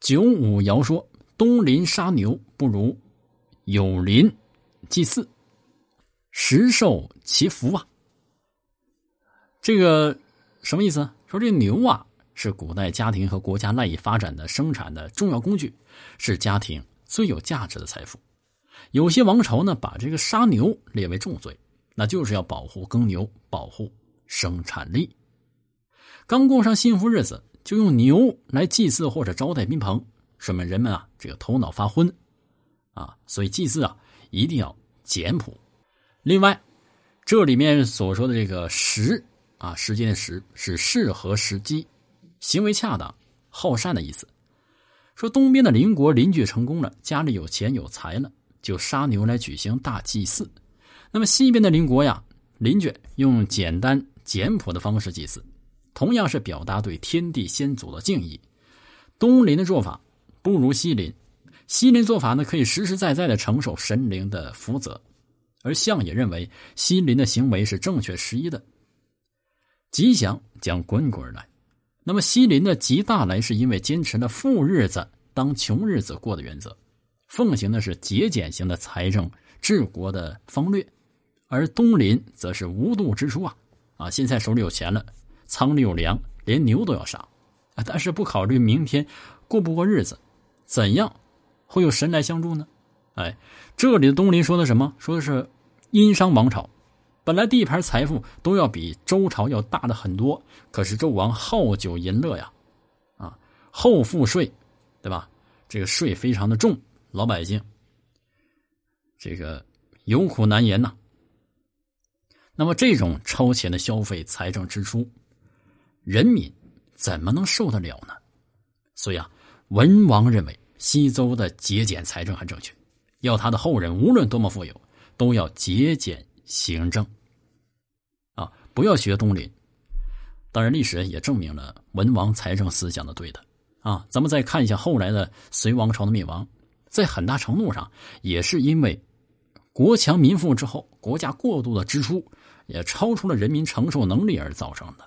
九五爻说：“东邻杀牛，不如有邻祭祀，实受其福啊。”这个什么意思？说这牛啊，是古代家庭和国家赖以发展的生产的重要工具，是家庭最有价值的财富。有些王朝呢，把这个杀牛列为重罪，那就是要保护耕牛，保护生产力。刚过上幸福日子。就用牛来祭祀或者招待宾朋，说明人们啊这个头脑发昏，啊，所以祭祀啊一定要简朴。另外，这里面所说的这个时啊时间的时是适合时机，行为恰当、好善的意思。说东边的邻国邻居成功了，家里有钱有财了，就杀牛来举行大祭祀。那么西边的邻国呀，邻居用简单简朴的方式祭祀。同样是表达对天地先祖的敬意，东林的做法不如西林。西林做法呢，可以实实在在的承受神灵的福泽，而相也认为西林的行为是正确十一的。吉祥将滚滚而来，那么西林的吉大来是因为坚持了富日子当穷日子过的原则，奉行的是节俭型的财政治国的方略，而东林则是无度支出啊啊！现在手里有钱了。仓里有粮，连牛都要杀，但是不考虑明天过不过日子，怎样会有神来相助呢？哎，这里的东林说的什么？说的是殷商王朝，本来地盘财富都要比周朝要大的很多，可是纣王好酒淫乐呀，啊，后赋税，对吧？这个税非常的重，老百姓这个有苦难言呐。那么这种超前的消费、财政支出。人民怎么能受得了呢？所以啊，文王认为西周的节俭财政很正确，要他的后人无论多么富有，都要节俭行政。啊，不要学东林。当然，历史也证明了文王财政思想的对的。啊，咱们再看一下后来的隋王朝的灭亡，在很大程度上也是因为国强民富之后，国家过度的支出也超出了人民承受能力而造成的。